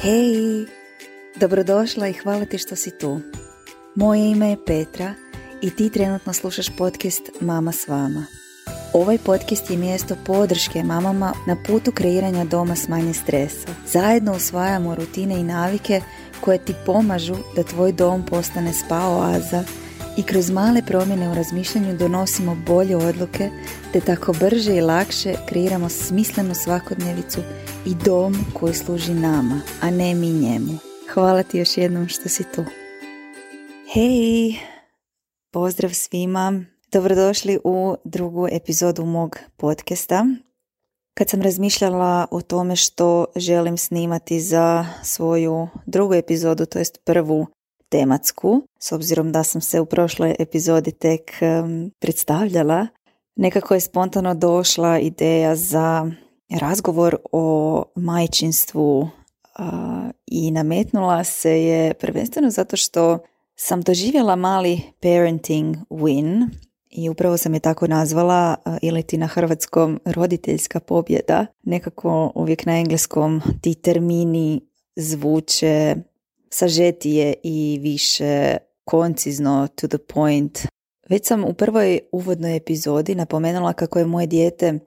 Hej, dobrodošla i hvala ti što si tu. Moje ime je Petra i ti trenutno slušaš podcast Mama s vama. Ovaj podcast je mjesto podrške mamama na putu kreiranja doma s manje stresa. Zajedno usvajamo rutine i navike koje ti pomažu da tvoj dom postane spa oaza i kroz male promjene u razmišljanju donosimo bolje odluke te tako brže i lakše kreiramo smislenu svakodnevicu i dom koji služi nama, a ne mi njemu. Hvala ti još jednom što si tu. Hej, pozdrav svima. Dobrodošli u drugu epizodu mog podcasta. Kad sam razmišljala o tome što želim snimati za svoju drugu epizodu, to jest prvu tematsku, s obzirom da sam se u prošloj epizodi tek predstavljala, nekako je spontano došla ideja za razgovor o majčinstvu i nametnula se je prvenstveno zato što sam doživjela mali parenting win i upravo sam je tako nazvala ili ti na hrvatskom roditeljska pobjeda. Nekako uvijek na engleskom ti termini zvuče sažetije i više koncizno to the point. Već sam u prvoj uvodnoj epizodi napomenula kako je moje dijete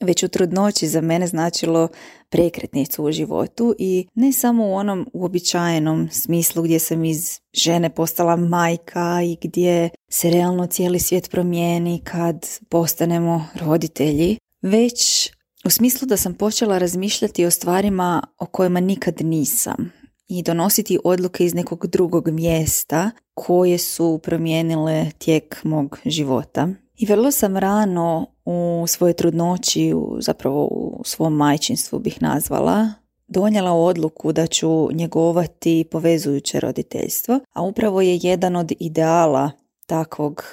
već u trudnoći za mene značilo prekretnicu u životu i ne samo u onom uobičajenom smislu gdje sam iz žene postala majka i gdje se realno cijeli svijet promijeni kad postanemo roditelji, već u smislu da sam počela razmišljati o stvarima o kojima nikad nisam i donositi odluke iz nekog drugog mjesta koje su promijenile tijek mog života. I vrlo sam rano u svojoj trudnoći, zapravo u svom majčinstvu bih nazvala, donijela odluku da ću njegovati povezujuće roditeljstvo, a upravo je jedan od ideala takvog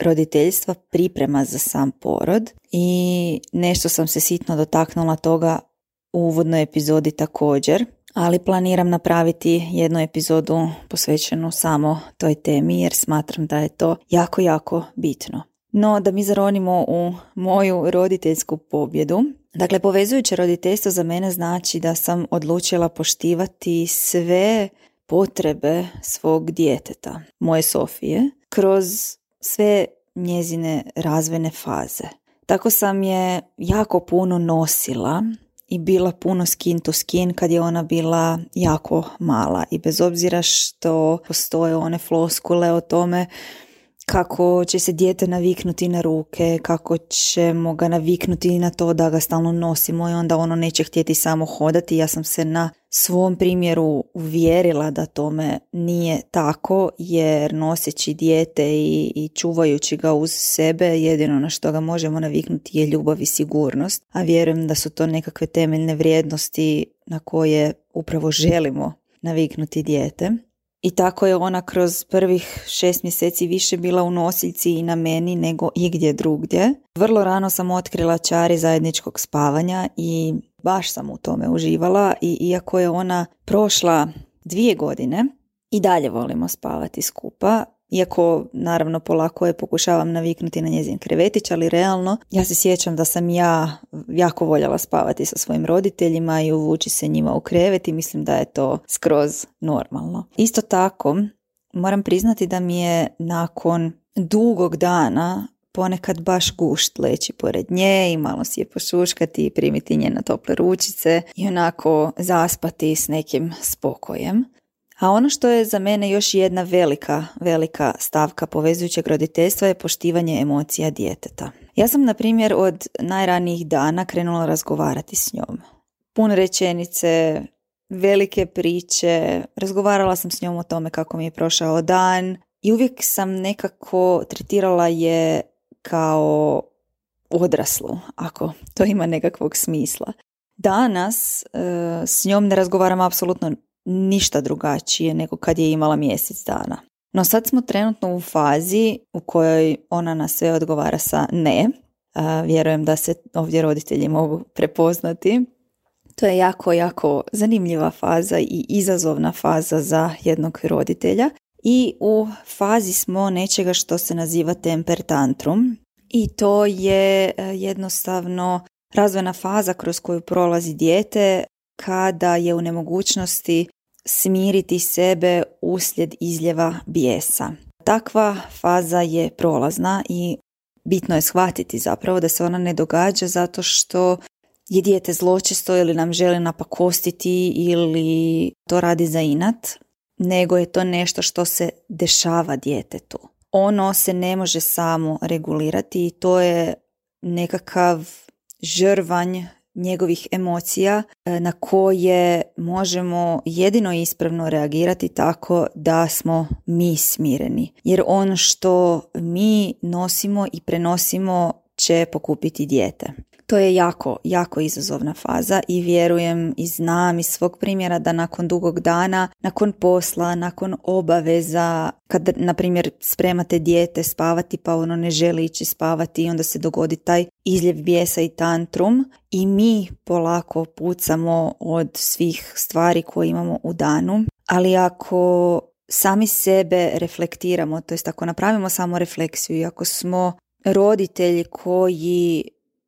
roditeljstva priprema za sam porod i nešto sam se sitno dotaknula toga u uvodnoj epizodi također, ali planiram napraviti jednu epizodu posvećenu samo toj temi jer smatram da je to jako, jako bitno. No, da mi zaronimo u moju roditeljsku pobjedu. Dakle, povezujuće roditeljstvo za mene znači da sam odlučila poštivati sve potrebe svog djeteta, moje Sofije, kroz sve njezine razvojne faze. Tako sam je jako puno nosila i bila puno skin to skin kad je ona bila jako mala. I bez obzira što postoje one floskule o tome kako će se dijete naviknuti na ruke, kako ćemo ga naviknuti na to da ga stalno nosimo i onda ono neće htjeti samo hodati. Ja sam se na svom primjeru uvjerila da tome nije tako jer noseći dijete i, i čuvajući ga uz sebe jedino na što ga možemo naviknuti je ljubav i sigurnost. A vjerujem da su to nekakve temeljne vrijednosti na koje upravo želimo naviknuti dijete. I tako je ona kroz prvih šest mjeseci više bila u nosiljci i na meni nego igdje drugdje. Vrlo rano sam otkrila čari zajedničkog spavanja i baš sam u tome uživala i iako je ona prošla dvije godine i dalje volimo spavati skupa iako naravno polako je pokušavam naviknuti na njezin krevetić, ali realno ja se sjećam da sam ja jako voljela spavati sa svojim roditeljima i uvući se njima u krevet i mislim da je to skroz normalno. Isto tako, moram priznati da mi je nakon dugog dana ponekad baš gušt leći pored nje i malo si je pošuškati i primiti nje na tople ručice i onako zaspati s nekim spokojem. A ono što je za mene još jedna velika, velika stavka povezujućeg roditeljstva je poštivanje emocija djeteta. Ja sam, na primjer, od najranijih dana krenula razgovarati s njom. Pun rečenice, velike priče, razgovarala sam s njom o tome kako mi je prošao dan i uvijek sam nekako tretirala je kao odraslu, ako to ima nekakvog smisla. Danas e, s njom ne razgovaram apsolutno ništa drugačije nego kad je imala mjesec dana. No sad smo trenutno u fazi u kojoj ona na sve odgovara sa ne. vjerujem da se ovdje roditelji mogu prepoznati. To je jako, jako zanimljiva faza i izazovna faza za jednog roditelja. I u fazi smo nečega što se naziva temper tantrum. I to je e, jednostavno razvojna faza kroz koju prolazi dijete kada je u nemogućnosti smiriti sebe uslijed izljeva bijesa. Takva faza je prolazna i bitno je shvatiti zapravo da se ona ne događa zato što je dijete zločesto ili nam želi napakostiti ili to radi za inat, nego je to nešto što se dešava djetetu. Ono se ne može samo regulirati i to je nekakav žrvanj njegovih emocija e, na koje možemo jedino ispravno reagirati tako da smo mi smireni. Jer ono što mi nosimo i prenosimo će pokupiti dijete. To je jako, jako izazovna faza i vjerujem i znam iz svog primjera da nakon dugog dana, nakon posla, nakon obaveza, kad na primjer spremate dijete spavati pa ono ne želi ići spavati i onda se dogodi taj izljev bijesa i tantrum i mi polako pucamo od svih stvari koje imamo u danu. Ali ako sami sebe reflektiramo, to jest ako napravimo samo refleksiju i ako smo roditelji koji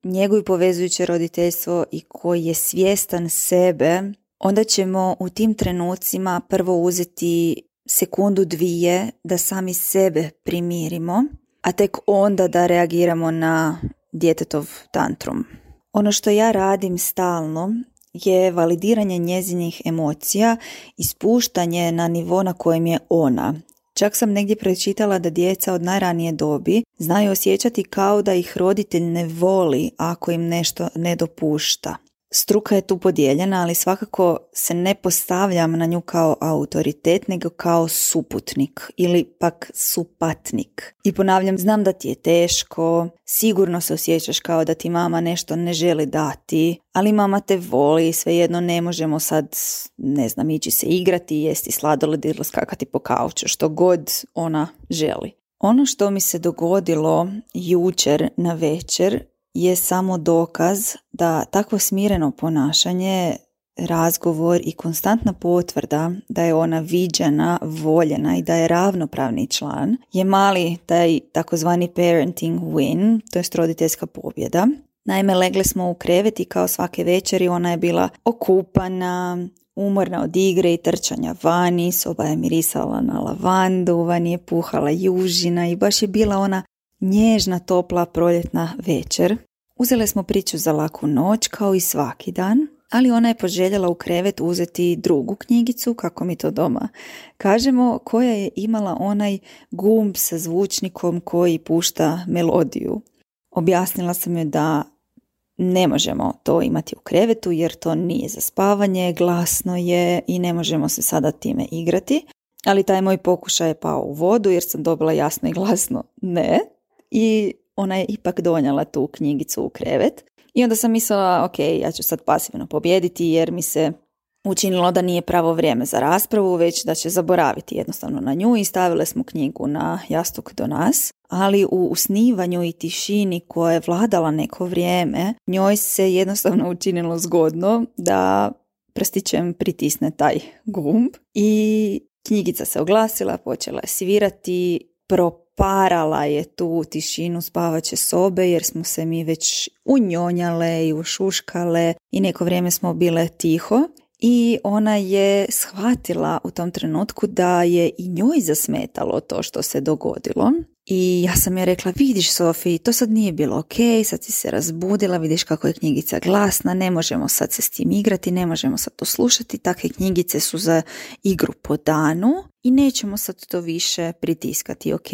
njegovi povezujuće roditeljstvo i koji je svjestan sebe, onda ćemo u tim trenucima prvo uzeti sekundu dvije da sami sebe primirimo, a tek onda da reagiramo na djetetov tantrum. Ono što ja radim stalno je validiranje njezinih emocija i spuštanje na nivo na kojem je ona. Čak sam negdje prečitala da djeca od najranije dobi znaju osjećati kao da ih roditelj ne voli ako im nešto ne dopušta. Struka je tu podijeljena, ali svakako se ne postavljam na nju kao autoritet, nego kao suputnik ili pak supatnik. I ponavljam, znam da ti je teško, sigurno se osjećaš kao da ti mama nešto ne želi dati, ali mama te voli, svejedno ne možemo sad, ne znam, ići se igrati, jesti sladoled ili skakati po kauču, što god ona želi. Ono što mi se dogodilo jučer na večer je samo dokaz da takvo smireno ponašanje, razgovor i konstantna potvrda da je ona viđena, voljena i da je ravnopravni član je mali taj takozvani parenting win, to je roditeljska pobjeda. Naime, legle smo u krevet i kao svake večeri ona je bila okupana, umorna od igre i trčanja vani, soba je mirisala na lavandu, vani je puhala južina i baš je bila ona nježna, topla, proljetna večer. Uzele smo priču za laku noć kao i svaki dan, ali ona je poželjela u krevet uzeti drugu knjigicu, kako mi to doma kažemo, koja je imala onaj gumb sa zvučnikom koji pušta melodiju. Objasnila sam joj da ne možemo to imati u krevetu jer to nije za spavanje, glasno je i ne možemo se sada time igrati. Ali taj moj pokušaj je pao u vodu jer sam dobila jasno i glasno ne. I ona je ipak donijela tu knjigicu u krevet. I onda sam mislila, ok, ja ću sad pasivno pobjediti jer mi se učinilo da nije pravo vrijeme za raspravu, već da će zaboraviti jednostavno na nju i stavile smo knjigu na jastuk do nas. Ali u usnivanju i tišini koja je vladala neko vrijeme, njoj se jednostavno učinilo zgodno da prstićem pritisne taj gumb i knjigica se oglasila, počela je svirati, pro parala je tu tišinu spavaće sobe jer smo se mi već unjonjale i ušuškale i neko vrijeme smo bile tiho. I ona je shvatila u tom trenutku da je i njoj zasmetalo to što se dogodilo i ja sam je rekla, vidiš Sofi, to sad nije bilo ok, sad si se razbudila, vidiš kako je knjigica glasna, ne možemo sad se s tim igrati, ne možemo sad to slušati, takve knjigice su za igru po danu i nećemo sad to više pritiskati, ok.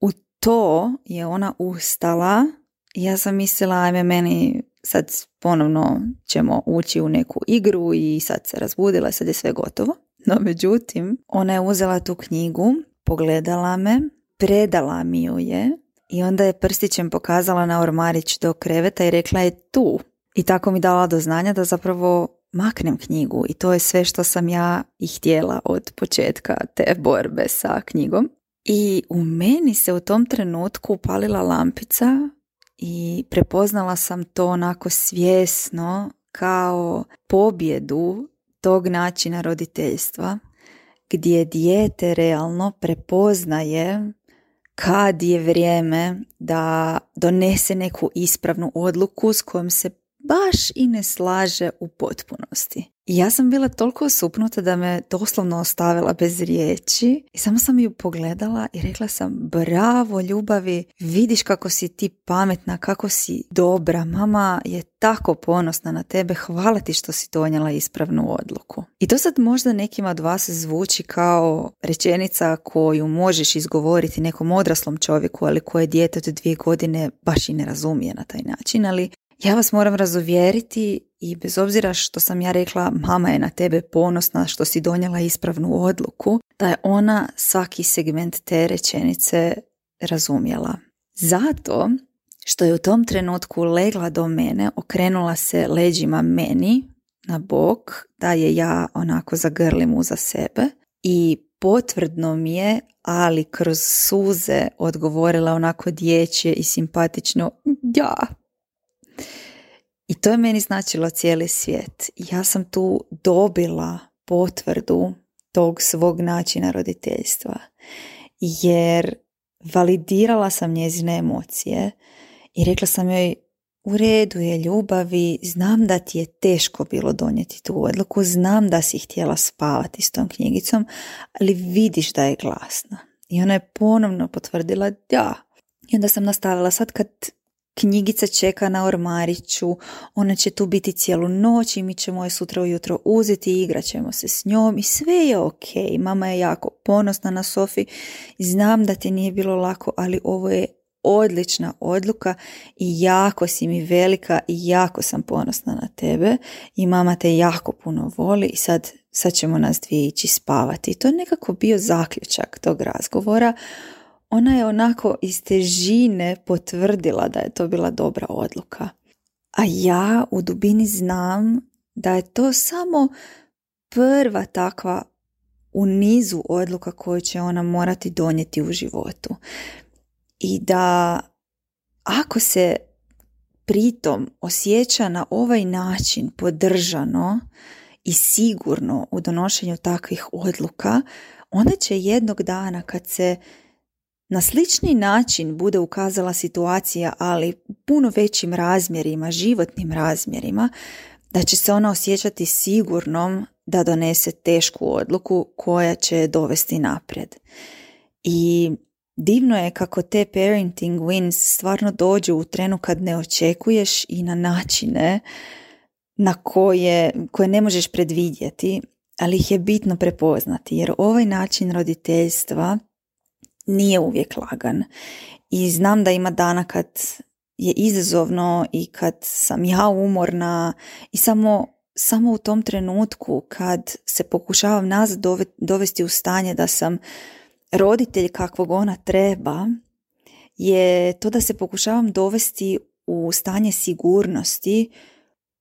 U to je ona ustala, ja sam mislila, ajme meni sad ponovno ćemo ući u neku igru i sad se razbudila, sad je sve gotovo. No međutim, ona je uzela tu knjigu, pogledala me, predala mi ju je i onda je prstićem pokazala na ormarić do kreveta i rekla je tu. I tako mi dala do znanja da zapravo maknem knjigu i to je sve što sam ja i htjela od početka te borbe sa knjigom. I u meni se u tom trenutku upalila lampica i prepoznala sam to onako svjesno kao pobjedu tog načina roditeljstva gdje dijete realno prepoznaje kad je vrijeme da donese neku ispravnu odluku s kojom se baš i ne slaže u potpunosti. Ja sam bila toliko osupnuta da me doslovno ostavila bez riječi i samo sam ju pogledala i rekla sam bravo ljubavi, vidiš kako si ti pametna, kako si dobra, mama je tako ponosna na tebe, hvala ti što si donijela ispravnu odluku. I to sad možda nekima od vas zvuči kao rečenica koju možeš izgovoriti nekom odraslom čovjeku, ali koje dijete od dvije godine baš i ne razumije na taj način, ali ja vas moram razuvjeriti i bez obzira što sam ja rekla mama je na tebe ponosna što si donijela ispravnu odluku, da je ona svaki segment te rečenice razumjela. Zato što je u tom trenutku legla do mene, okrenula se leđima meni na bok, da je ja onako zagrlim uza sebe i potvrdno mi je, ali kroz suze odgovorila onako dječje i simpatično ja, i to je meni značilo cijeli svijet. Ja sam tu dobila potvrdu tog svog načina roditeljstva. Jer validirala sam njezine emocije i rekla sam joj u redu je ljubavi, znam da ti je teško bilo donijeti tu odluku, znam da si htjela spavati s tom knjigicom, ali vidiš da je glasna. I ona je ponovno potvrdila da. I onda sam nastavila sad kad knjigica čeka na ormariću, ona će tu biti cijelu noć i mi ćemo je sutra ujutro uzeti i igrat ćemo se s njom i sve je ok. Mama je jako ponosna na Sofi. Znam da ti nije bilo lako, ali ovo je odlična odluka i jako si mi velika i jako sam ponosna na tebe i mama te jako puno voli i sad, sad ćemo nas dvije ići spavati. I to je nekako bio zaključak tog razgovora ona je onako iz težine potvrdila da je to bila dobra odluka. A ja u dubini znam da je to samo prva takva u nizu odluka koju će ona morati donijeti u životu. I da ako se pritom osjeća na ovaj način podržano i sigurno u donošenju takvih odluka, onda će jednog dana kad se na slični način bude ukazala situacija, ali puno većim razmjerima, životnim razmjerima, da će se ona osjećati sigurnom da donese tešku odluku koja će dovesti naprijed. I divno je kako te parenting wins stvarno dođu u trenu kad ne očekuješ i na načine na koje, koje ne možeš predvidjeti, ali ih je bitno prepoznati jer ovaj način roditeljstva nije uvijek lagan. I znam da ima dana kad je izazovno i kad sam ja umorna i samo, samo u tom trenutku kad se pokušavam nazad dovesti u stanje da sam roditelj kakvog ona treba, je to da se pokušavam dovesti u stanje sigurnosti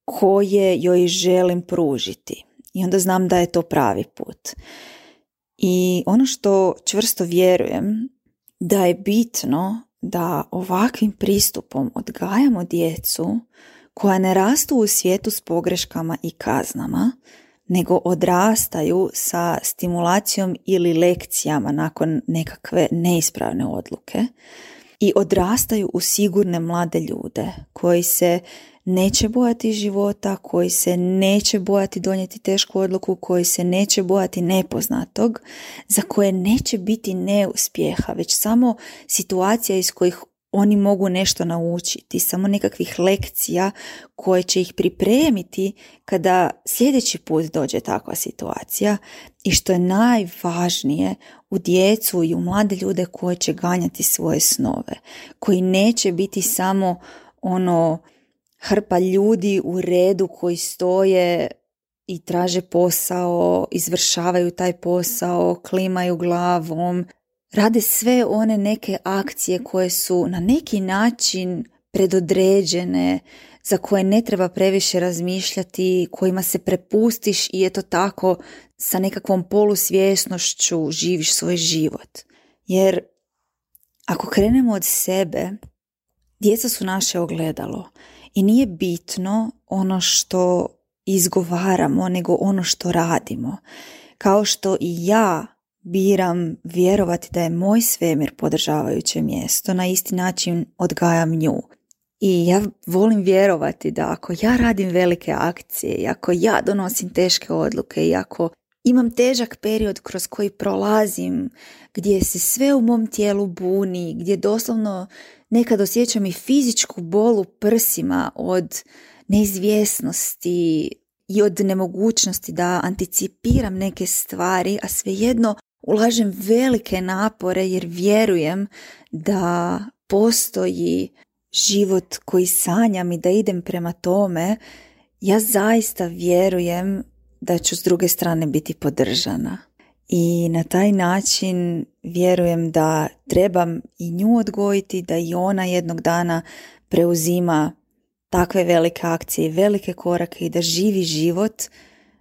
koje joj želim pružiti. I onda znam da je to pravi put. I ono što čvrsto vjerujem da je bitno da ovakvim pristupom odgajamo djecu koja ne rastu u svijetu s pogreškama i kaznama, nego odrastaju sa stimulacijom ili lekcijama nakon nekakve neispravne odluke i odrastaju u sigurne mlade ljude koji se neće bojati života, koji se neće bojati donijeti tešku odluku, koji se neće bojati nepoznatog, za koje neće biti neuspjeha, već samo situacija iz kojih oni mogu nešto naučiti, samo nekakvih lekcija koje će ih pripremiti kada sljedeći put dođe takva situacija i što je najvažnije u djecu i u mlade ljude koje će ganjati svoje snove, koji neće biti samo ono hrpa ljudi u redu koji stoje i traže posao, izvršavaju taj posao, klimaju glavom, rade sve one neke akcije koje su na neki način predodređene, za koje ne treba previše razmišljati, kojima se prepustiš i eto tako sa nekakvom polusvjesnošću živiš svoj život. Jer ako krenemo od sebe, djeca su naše ogledalo i nije bitno ono što izgovaramo, nego ono što radimo. Kao što i ja biram vjerovati da je moj svemir podržavajuće mjesto, na isti način odgajam nju. I ja volim vjerovati da ako ja radim velike akcije i ako ja donosim teške odluke i ako imam težak period kroz koji prolazim, gdje se sve u mom tijelu buni, gdje doslovno nekad osjećam i fizičku bolu prsima od neizvjesnosti i od nemogućnosti da anticipiram neke stvari, a svejedno ulažem velike napore jer vjerujem da postoji život koji sanjam i da idem prema tome, ja zaista vjerujem da ću s druge strane biti podržana. I na taj način vjerujem da trebam i nju odgojiti, da i ona jednog dana preuzima takve velike akcije i velike korake i da živi život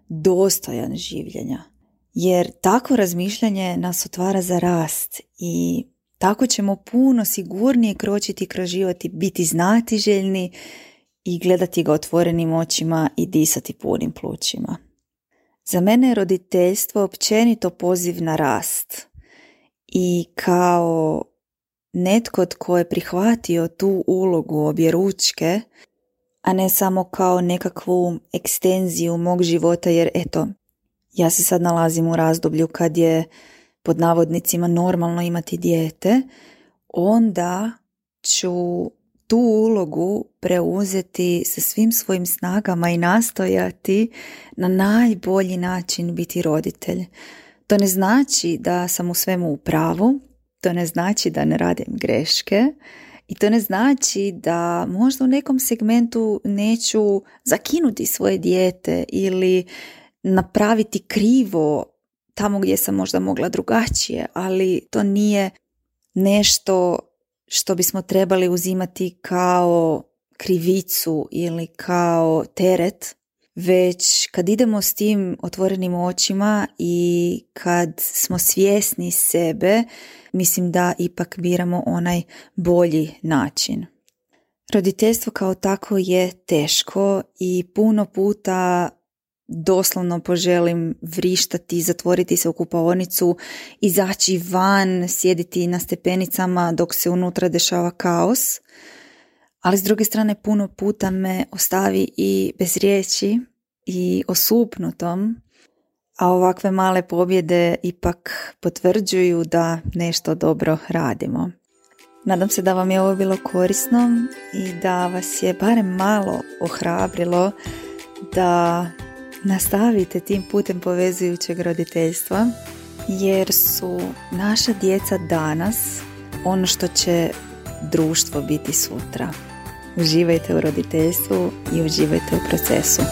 dostojan življenja. Jer tako razmišljanje nas otvara za rast i tako ćemo puno sigurnije kročiti kroz život i biti znatiželjni i gledati ga otvorenim očima i disati punim plućima. Za mene je roditeljstvo općenito poziv na rast i kao netko tko je prihvatio tu ulogu obje ručke, a ne samo kao nekakvu ekstenziju mog života jer eto, ja se sad nalazim u razdoblju kad je pod navodnicima normalno imati dijete, onda ću tu ulogu preuzeti sa svim svojim snagama i nastojati na najbolji način biti roditelj. To ne znači da sam u svemu u pravu, to ne znači da ne radim greške i to ne znači da možda u nekom segmentu neću zakinuti svoje dijete ili napraviti krivo tamo gdje sam možda mogla drugačije, ali to nije nešto što bismo trebali uzimati kao krivicu ili kao teret, već kad idemo s tim otvorenim očima i kad smo svjesni sebe, mislim da ipak biramo onaj bolji način. Roditeljstvo kao tako je teško i puno puta doslovno poželim vrištati, zatvoriti se u kupaonicu, izaći van, sjediti na stepenicama dok se unutra dešava kaos. Ali s druge strane puno puta me ostavi i bez riječi i osupnutom, a ovakve male pobjede ipak potvrđuju da nešto dobro radimo. Nadam se da vam je ovo bilo korisno i da vas je barem malo ohrabrilo da nastavite tim putem povezujućeg roditeljstva jer su naša djeca danas ono što će društvo biti sutra. Uživajte u roditeljstvu i uživajte u procesu.